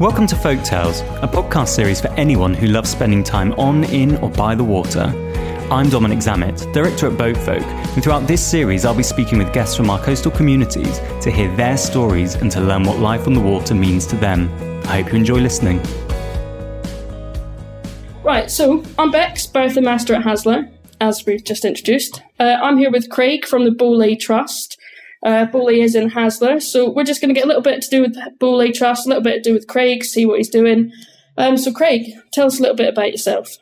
Welcome to Folk Tales, a podcast series for anyone who loves spending time on, in, or by the water. I'm Dominic Zammit, Director at Boat Folk, and throughout this series, I'll be speaking with guests from our coastal communities to hear their stories and to learn what life on the water means to them. I hope you enjoy listening. Right, so I'm Bex, Bertha Master at Haslar, as we've just introduced. Uh, I'm here with Craig from the Boleh Trust. Uh, is in Haslar, so we're just going to get a little bit to do with Boleh Trust, a little bit to do with Craig, see what he's doing. Um, so, Craig, tell us a little bit about yourself.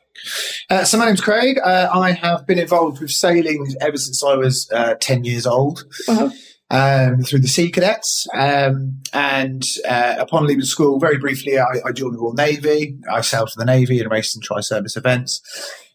Uh, so my name's Craig. Uh, I have been involved with sailing ever since I was uh, 10 years old. Wow. Um, through the Sea Cadets. Um, and uh, upon leaving school, very briefly, I, I, joined the Royal Navy. I sailed for the Navy and raced in tri service events.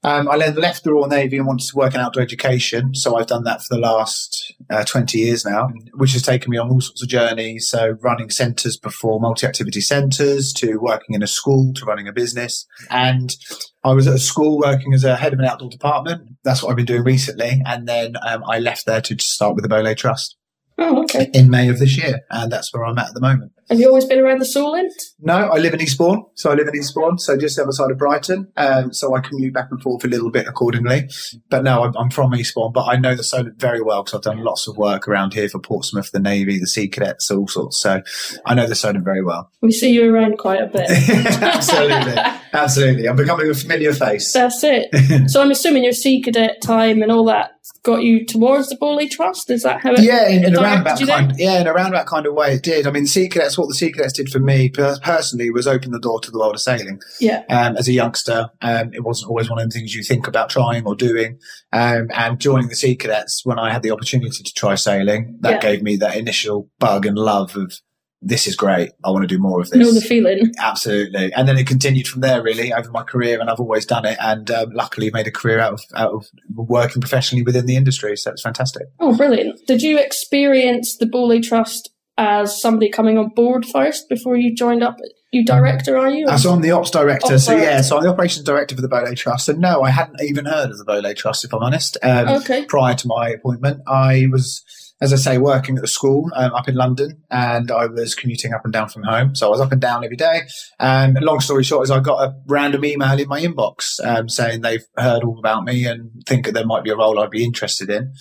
Um, I then left the Royal Navy and wanted to work in outdoor education. So I've done that for the last uh, 20 years now, which has taken me on all sorts of journeys. So running centres before multi activity centres to working in a school to running a business. And I was at a school working as a head of an outdoor department. That's what I've been doing recently. And then um, I left there to start with the Boleh Trust. Oh, okay. In May of this year. And that's where I'm at at the moment. Have you always been around the Solent? No, I live in Eastbourne. So I live in Eastbourne, so just the other side of Brighton. Um, so I commute back and forth a little bit accordingly. But no, I'm, I'm from Eastbourne, but I know the Solent very well because I've done lots of work around here for Portsmouth, the Navy, the Sea Cadets, all sorts. So I know the Solent very well. We see you around quite a bit. absolutely. Absolutely. I'm becoming a familiar face. That's it. so I'm assuming your Sea Cadet time and all that got you towards the Boleh Trust? Is that how it Yeah, in, in roundabout kind yeah, in a roundabout kind of way it did. I mean the Sea Cadets what the Sea Cadets did for me personally was open the door to the world of sailing. Yeah. Um, as a youngster, um, it wasn't always one of the things you think about trying or doing. Um, and joining the Sea Cadets when I had the opportunity to try sailing, that yeah. gave me that initial bug and love of this is great. I want to do more of this. Know the feeling. Absolutely. And then it continued from there really over my career and I've always done it and um, luckily made a career out of, out of working professionally within the industry. So it's fantastic. Oh, brilliant. Did you experience the Boleh Trust as somebody coming on board first before you joined up? You director, are you? Uh, so I'm the ops director. Ops so director. yeah, so I'm the operations director for the Boleh Trust. So no, I hadn't even heard of the Boleh Trust, if I'm honest. Um, okay. Prior to my appointment, I was as I say, working at the school um, up in London, and I was commuting up and down from home. So I was up and down every day. And long story short is I got a random email in my inbox um, saying they've heard all about me and think that there might be a role I'd be interested in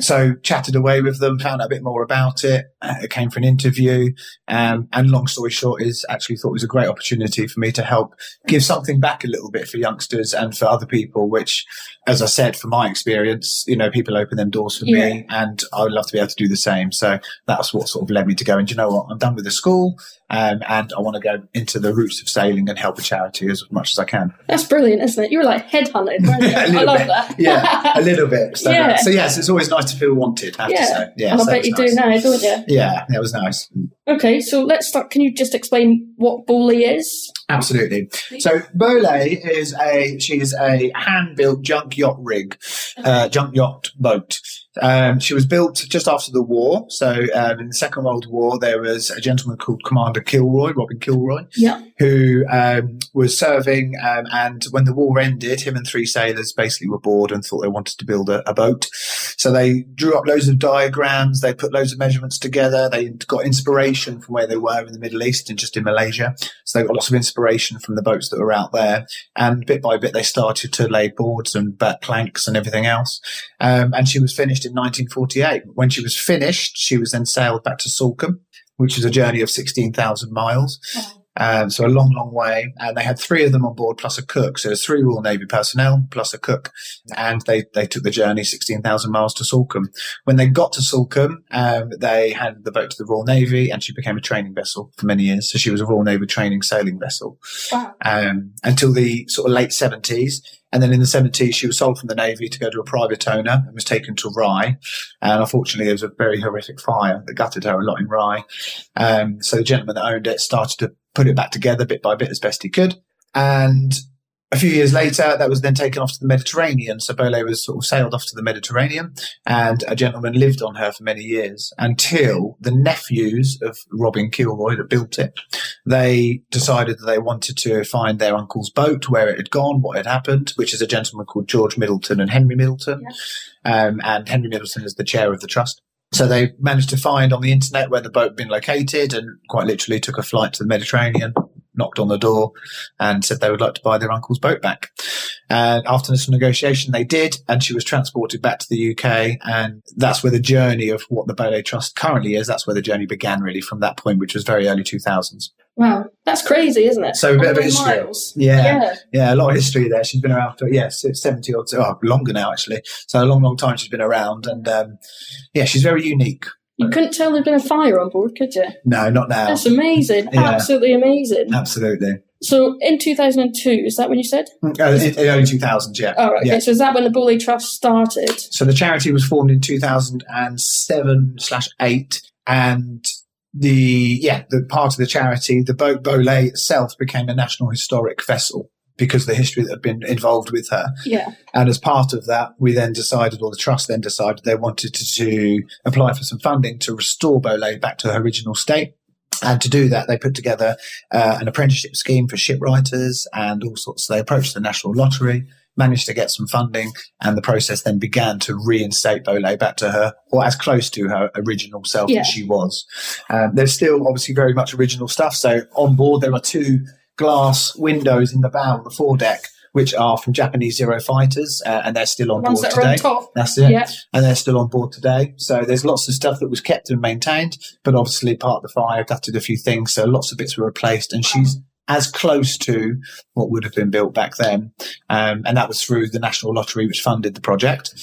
so chatted away with them, found out a bit more about it. Uh, came for an interview, um, and long story short is actually thought it was a great opportunity for me to help give something back a little bit for youngsters and for other people. Which, as I said, from my experience, you know, people open them doors for yeah. me, and I would love to be able to do the same. So that's what sort of led me to go. And you know what? I'm done with the school. Um, and I want to go into the roots of sailing and help a charity as much as I can. That's brilliant, isn't it? You were like headhunted, I love bit. that. yeah, a little bit. So, yeah. so yes, it's always nice to feel wanted. I have yeah. to say. Yeah, I so bet you nice. do now, don't you? Yeah, that was nice. Okay, so let's start. Can you just explain what Boleh is? Absolutely. So Boleh is a she is a hand built junk yacht rig, uh, junk yacht boat. Um, she was built just after the war. So um, in the Second World War, there was a gentleman called Commander Kilroy, Robin Kilroy, yeah. who um, was serving. Um, and when the war ended, him and three sailors basically were bored and thought they wanted to build a, a, boat. So they drew up loads of diagrams. They put loads of measurements together. They got inspiration from where they were in the Middle East and just in Malaysia. So they got lots of inspiration from the boats that were out there. And bit by bit, they started to lay boards and planks and everything else. Um, and she was finished in 1948. When she was finished, she was then sailed back to Salcombe, which is a journey of 16,000 miles. Um, so a long, long way. And they had three of them on board plus a cook. So there's three Royal Navy personnel plus a cook. And they, they took the journey 16,000 miles to Salcombe. When they got to Salcombe, um, they handed the boat to the Royal Navy and she became a training vessel for many years. So she was a Royal Navy training sailing vessel. Wow. Um, until the sort of late 70s. And then in the 70s, she was sold from the Navy to go to a private owner and was taken to Rye. And unfortunately, there was a very horrific fire that gutted her a lot in Rye. Um, so the gentleman that owned it started to put it back together bit by bit as best he could. And a few years later, that was then taken off to the Mediterranean. So Boleh was sort of sailed off to the Mediterranean, and a gentleman lived on her for many years until the nephews of Robin Kilroy that built it, they decided that they wanted to find their uncle's boat, where it had gone, what had happened, which is a gentleman called George Middleton and Henry Middleton. Yeah. Um, and Henry Middleton is the chair of the trust. So they managed to find on the internet where the boat had been located and quite literally took a flight to the Mediterranean, knocked on the door and said they would like to buy their uncle's boat back. And after this negotiation, they did, and she was transported back to the UK. And that's where the journey of what the Boleh Trust currently is. That's where the journey began, really, from that point, which was very early 2000s. Wow, that's crazy, isn't it? So a bit of history. miles. Yeah. Yeah. Yeah, a lot of history there. She's been around for, yes, it's 70 odd, oh, longer now, actually. So a long, long time she's been around. And, um, yeah, she's very unique. You couldn't tell there'd been a fire on board, could you? No, not now. That's amazing. Yeah. Absolutely amazing. Absolutely. So in 2002, is that when you said? Uh, in, in early 2000s, yeah. Oh, right, okay. yeah. So is that when the Boleh Trust started? So the charity was formed in 2007 slash eight, and the yeah, the part of the charity, the boat Boleh itself, became a national historic vessel because of the history that had been involved with her. Yeah. And as part of that, we then decided, or the trust then decided, they wanted to, to apply for some funding to restore Boleh back to her original state. And to do that, they put together uh, an apprenticeship scheme for shipwriters and all sorts. So they approached the National Lottery, managed to get some funding, and the process then began to reinstate Boleh back to her, or as close to her original self Yeah. as she was. Um, there's still obviously very much original stuff. So on board, there are two glass windows in the bow the foredeck, which are from Japanese Zero fighters, uh, and they're still on Ones board that today. on. That's it. Yeah. And they're still on board today. So there's lots of stuff that was kept and maintained, but obviously part of the fire gutted a few things. So lots of bits were replaced and she's as close to what would have been built back then. Um, and that was through the National Lottery, which funded the project.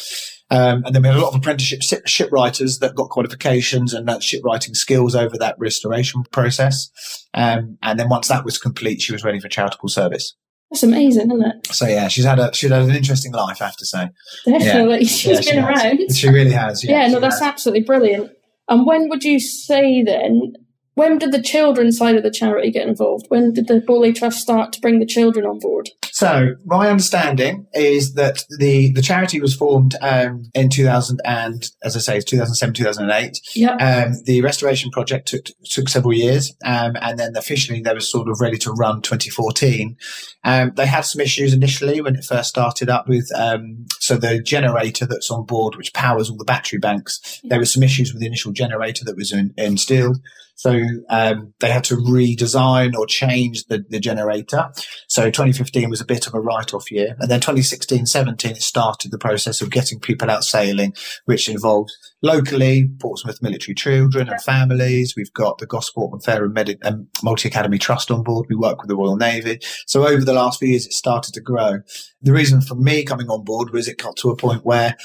Um, and then we had a lot of apprenticeship ship- shipwriters that got qualifications and that shipwrighting skills over that restoration process. Um, and then once that was complete, she was ready for charitable service. That's amazing, isn't it? So yeah, she's had a she's had an interesting life, I have to say. Definitely. She's Yeah, she been has. around. She really has. Yeah, Yeah, no, that's has. absolutely brilliant. And when would you say then? When did the children side of the charity get involved? When did the Boleh Trust start to bring the children on board? So my understanding is that the the charity was formed um, in 2000 and as I say, it's 2007 2008. Yeah. Um, the restoration project took took several years, um, and then officially they were sort of ready to run 2014. Um, they had some issues initially when it first started up with um, so the generator that's on board, which powers all the battery banks. There were some issues with the initial generator that was in, instilled. So um, they had to redesign or change the, the generator. So 2015 was a bit of a write-off year, and then 2016, 17 it started the process of getting people out sailing, which involved locally Portsmouth military children and families. We've got the Gosport and Fareham Medi- um, Multi Academy Trust on board. We work with the Royal Navy. So over the last few years, it started to grow. The reason for me coming on board was it got to a point where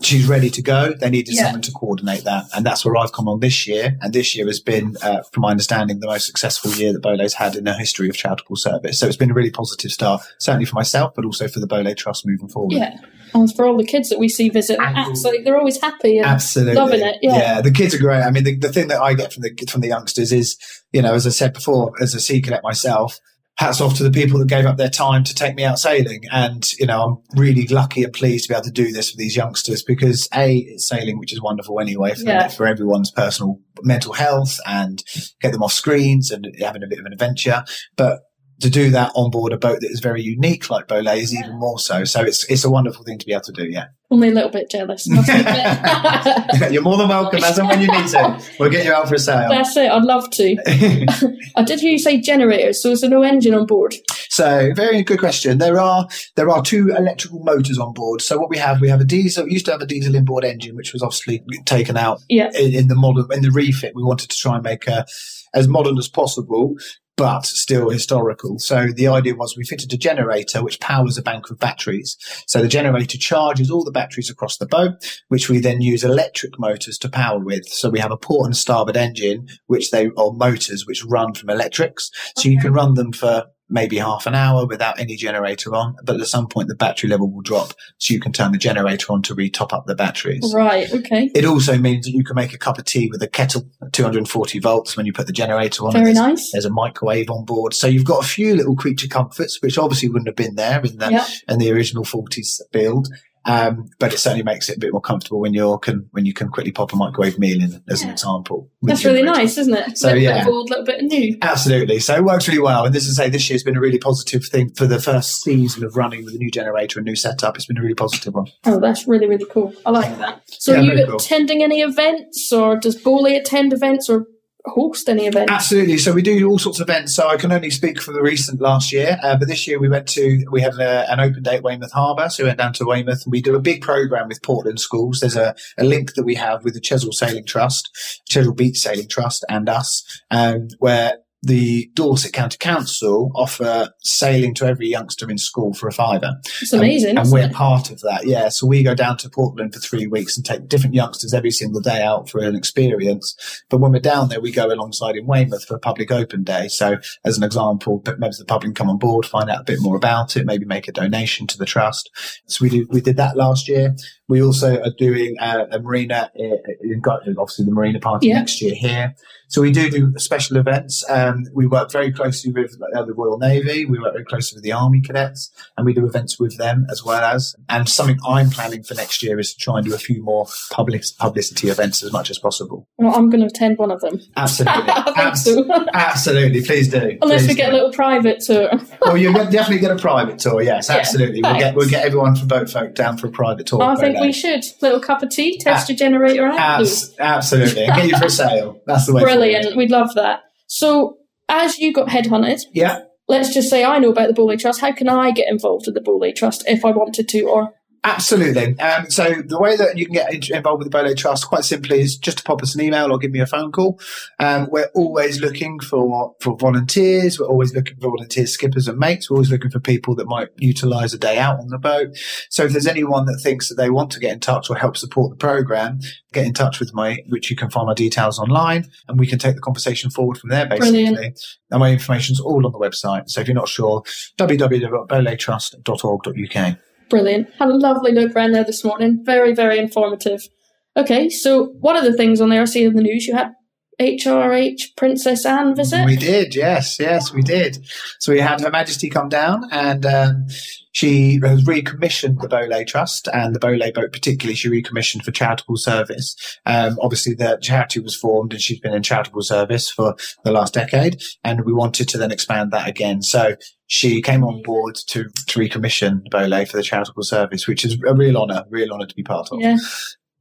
she's ready to go. They needed Yeah. someone to coordinate that. And that's where I've come on this year. And this year has been, uh, from my understanding, the most successful year that Boleh's had in the history of charitable service. So it's been a really positive start, certainly for myself, but also for the Boleh Trust moving forward. Yeah. And for all the kids that we see visit, And- absolutely, they're always happy and Absolutely, loving it. Yeah. the kids are great. I mean, the, the thing that I get from the from the youngsters is, you know, as I said before, as a sea cadet myself, hats off to the people that gave up their time to take me out sailing. And you know, I'm really lucky and pleased to be able to do this for these youngsters because a it's sailing, which is wonderful anyway for Yeah. for everyone's personal mental health and get them off screens and having a bit of an adventure, but. To do that on board a boat that is very unique like Boleh is even more so. So it's it's a wonderful thing to be able to do. Yeah. Only a little bit jealous. You're more than welcome as and when you need to. We'll get you out for a sail. That's it. I'd love to. I did hear you say generators, so is there no engine on board? so very good question. There are there are two electrical motors on board. So what we have, we have a diesel. We used to have a diesel inboard engine, which was obviously taken out Yeah. in, in the modern in the refit. We wanted to try and make a as modern as possible. But still historical. So the idea was we fitted a generator which powers a bank of batteries. So the generator charges all the batteries across the boat, which we then use electric motors to power with. So we have a port and starboard engine, which they or motors which run from electrics. So you can run them for maybe half an hour without any generator on, but at some point the battery level will drop, so you can turn the generator on to re-top up the batteries. Right. Okay. It also means that you can make a cup of tea with a kettle at 240 volts when you put the generator on. Very There's- nice. There's a microwave on board, so you've got a few little creature comforts, which obviously wouldn't have been there in the Yeah. in the original 40s build. Um, but it certainly makes it a bit more comfortable when you can when you can quickly pop a microwave meal in, as an example. That's really nice, isn't it? So, little yeah. bit old, little bit of new. Absolutely. So it works really well. And this is say this year's been a really positive thing for the first season of running with a new generator and new setup. It's been a really positive one. Oh, that's really, really cool. I like that. So Yeah, are you very cool. attending any events or does Boleh attend events or host any events? Absolutely. So we do all sorts of events. So I can only speak for the recent last year, uh, but this year we went to we had a, an open day at Weymouth Harbour. So we went down to Weymouth and we do a big program with Portland schools. There's a, a link that we have with the Chesil Sailing Trust, Chesil Beach Sailing Trust, and us, um, where the Dorset County Council offer sailing to every youngster in school for a fiver. It's amazing. And, and we're it? part of that, yeah. So we go down to Portland for three weeks and take different youngsters every single day out for an experience. But when we're down there, we go alongside in Weymouth for a public open day. So as an example, members of the public can come on board, find out a bit more about it, maybe make a donation to the trust. So we did, we did that last year. We also are doing uh, a marina, in, in, obviously the marina party Yeah. next year here. So we do do special events. Um, we work very closely with uh, the Royal Navy. We work very closely with the Army cadets, and we do events with them as well as. And something I'm planning for next year is to try and do a few more public publicity events as much as possible. Well, I'm going to attend one of them. Absolutely, Abs- so. absolutely. Please do. Unless Please we get a little private tour. Well, you definitely get a private tour. Yes, Yeah, absolutely. we'll get we'll get everyone from Boat Folk down for a private tour. I a think we should. Little cup of tea, test Ah, your generator out. Abs- absolutely. Get you for sale. That's the way. Brilliant. We'd love that. So, as you got headhunted, Yeah. let's just say I know about the Boleh Trust. How can I get involved with the Boleh Trust if I wanted to? Or Absolutely. Um, so the way that you can get involved with the Boleh Trust, quite simply, is just to pop us an email or give me a phone call. Um, we're always looking for for volunteers. We're always looking for volunteer skippers and mates. We're always looking for people that might utilise a day out on the boat. So if there's anyone that thinks that they want to get in touch or help support the program, get in touch with me, which you can find my details online, and we can take the conversation forward from there. Basically, Brilliant. and my information's all on the website. So if you're not sure, www.boletrust.org.uk. brilliant. Had a lovely look around there this morning. Very, very informative. Okay, so one of the things on I see in the news, you had HRH Princess Anne visit. We did, yes, yes, we did. So we had Her Majesty come down and um, she has recommissioned the Boleh Trust and the Boleh boat particularly she recommissioned for charitable service. Um, obviously the charity was formed and she's been in charitable service for the last decade and we wanted to then expand that again. So she came on board to, to recommission Boleh for the charitable service, which is a real honour, real honour to be part of. yeah,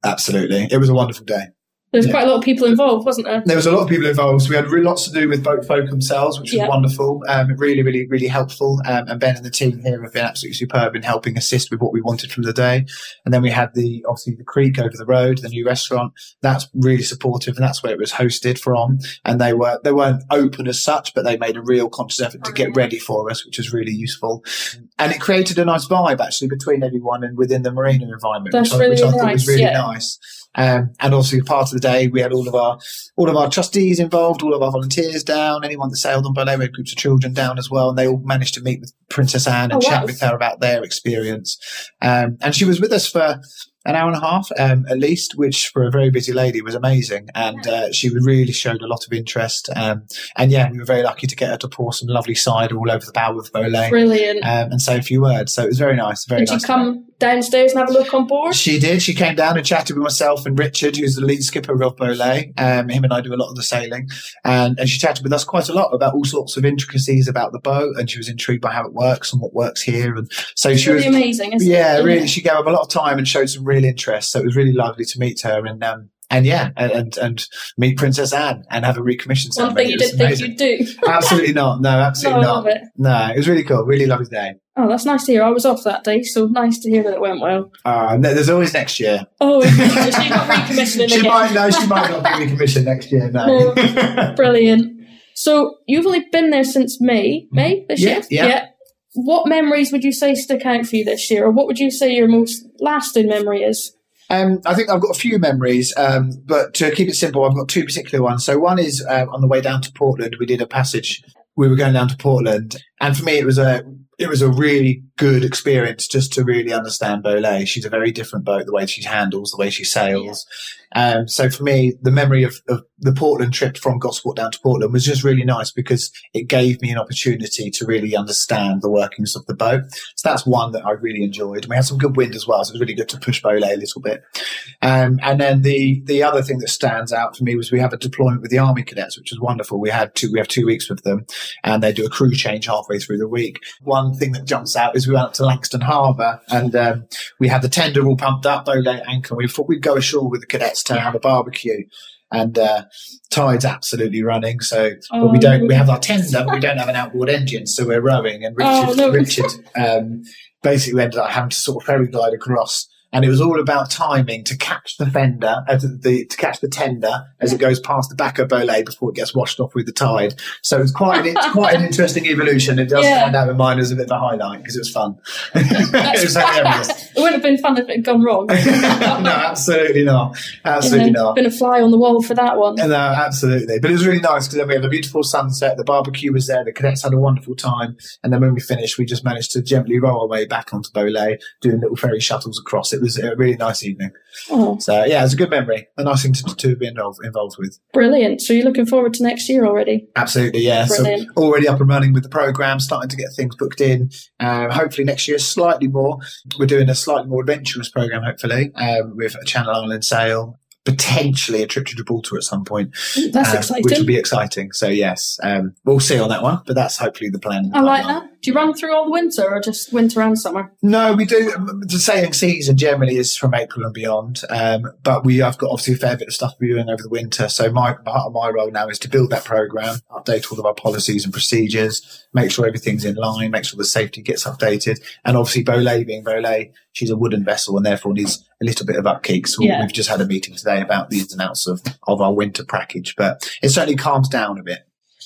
Absolutely. It was a wonderful day. There's Yeah. quite a lot of people involved, wasn't there? There was a lot of people involved. So we had lots to do with boat folk themselves, which was Yeah. wonderful. Um, really, really, really helpful. Um, and Ben and the team here have been absolutely superb in helping assist with what we wanted from the day. And then we had the obviously the creek over the road, the new restaurant. That's really supportive, and that's where it was hosted from. And they were they weren't open as such, but they made a real conscious effort to get ready for us, which was really useful. And it created a nice vibe actually between everyone and within the marina environment, That's which, I, which I really thought was really yeah. nice. Um, and obviously, part of the day, we had all of our all of our trustees involved, all of our volunteers down, anyone that sailed on Boleh, we had groups of children down as well, and they all managed to meet with Princess Anne and Oh, chat wow. with her about their experience. Um, and she was with us for an hour and a half um, at least, which for a very busy lady was amazing. And uh, she really showed a lot of interest. Um, and yeah, we were very lucky to get her to pour some lovely cider all over the bow of Boleh Brilliant. um, and say a few words. So it was very nice. Very Did nice. you come downstairs and have a look on board? She did. She came down and chatted with myself and Richard, who's the lead skipper of Boleh. Um, him and I do a lot of the sailing, and and she chatted with us quite a lot about all sorts of intricacies about the boat, and she was intrigued by how it works and what works here, and so It's she was. really amazing, isn't Yeah, it? really. She gave up a lot of time and showed some real interest. So it was really lovely to meet her and. Um, and yeah, and, and meet Princess Anne and have a recommission One thing you didn't think you'd do. absolutely not. No, No, absolutely love not. it. No, it was really cool. Really lovely day. Oh, that's nice to hear. I was off that day, so nice to hear that it went well. Uh, and there's always next year. Oh, so she's not recommissioning she again. might no, she might not be recommissioned next year. No. Brilliant. So you've only been there since May, May this Mm-hmm. Yeah, year. yeah. What memories would you say stick out for you this year, or what would you say your most lasting memory is? Um, I think I've got a few memories, um, but to keep it simple, I've got two particular ones. So one is uh, on the way down to Portland, we did a passage. We were going down to Portland, and for me, it was a it was a really good experience just to really understand Boleh. She's a very different boat, the way she handles, the way she sails. Um, so for me, the memory of, of the Portland trip from Gosport down to Portland was just really nice because it gave me an opportunity to really understand the workings of the boat. So that's one that I really enjoyed. And we had some good wind as well, so it was really good to push Boleh a little bit. Um, and then the the other thing that stands out for me was we have a deployment with the Army cadets, which was wonderful. We had two we have two weeks with them, and they do a crew change halfway through the week. One thing that jumps out is we went up to Langstone Harbour and um, we had the tender all pumped up, Boleh anchor. We thought we'd go ashore with the cadets to have a barbecue. and uh, tide's absolutely running. So but Oh, we don't. We have our tender, but we don't have an outboard engine, so we're rowing. And Richard, Oh, no. Richard um, basically ended up having to sort of ferry glide across. And it was all about timing to catch the fender, uh, the, the to catch the tender as it goes past the back of Boleh before it gets washed off with the tide. So it's quite an, it's quite an interesting evolution. It does Yeah. stand out in mine as a bit of a highlight because it was fun. it was hilarious. it wouldn't have been fun if it had gone wrong. no, absolutely not. Absolutely not. Been a fly on the wall for that one. No, absolutely. But it was really nice because then we had a beautiful sunset. The barbecue was there. The cadets had a wonderful time. And then when we finished, we just managed to gently roll our way back onto Boleh, doing little ferry shuttles across. It was a really nice evening. Oh, So yeah, it was a good memory. A nice thing to, to be involved, involved with. brilliant. So you're looking forward to next year already? Absolutely, yeah. Brilliant. So already up and running with the program, starting to get things booked in. Um, hopefully next year slightly more. We're doing a slightly more adventurous program, hopefully, um, with a Channel Island sail, potentially a trip to Gibraltar at some point. That's um, exciting. Which will be exciting. So yes, um, we'll see on that one, but that's hopefully the plan. I like that. Do you run through all the winter or just winter and summer? No, we do. The sailing season generally is from April and beyond, um, but we have got obviously a fair bit of stuff we're doing over the winter. So my part of my role now is to build that program, update all of our policies and procedures, make sure everything's in line, make sure the safety gets updated, and obviously Boleh being Boleh, she's a wooden vessel and therefore needs a little bit of upkeep. So Yeah. we've just had a meeting today about the ins and outs of, of our winter package, but it certainly calms down a bit.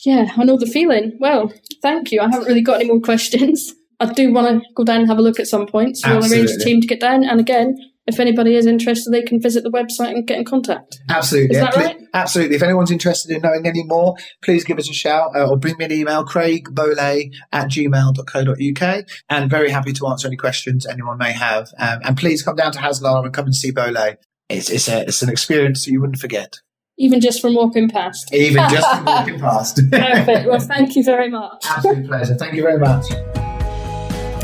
Yeah, I know the feeling. Well, thank you. I haven't really got any more questions. I do want to go down and have a look at some point. So we'll arrange a team to get down. And again, if anybody is interested, they can visit the website and get in contact. Absolutely. Is that Ple- right? Absolutely. If anyone's interested in knowing any more, please give us a shout uh, or bring me an email, craigbole at gmail.co.uk. And very happy to answer any questions anyone may have. Um, and please come down to Haslar and come and see Boleh. It's, it's, a, it's an experience that you wouldn't forget, Even just from walking past. even just from walking past. Perfect. Well, thank you very much. Absolute pleasure. Thank you very much.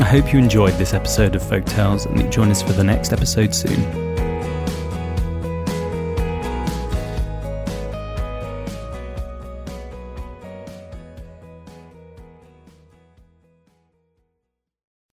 I hope you enjoyed this episode of Folk Tales and you join us for the next episode soon.